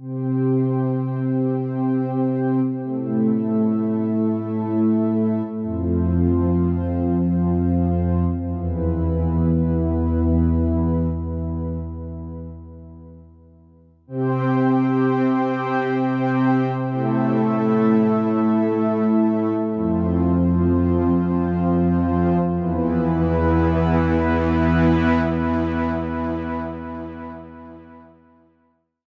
Mm-hmm.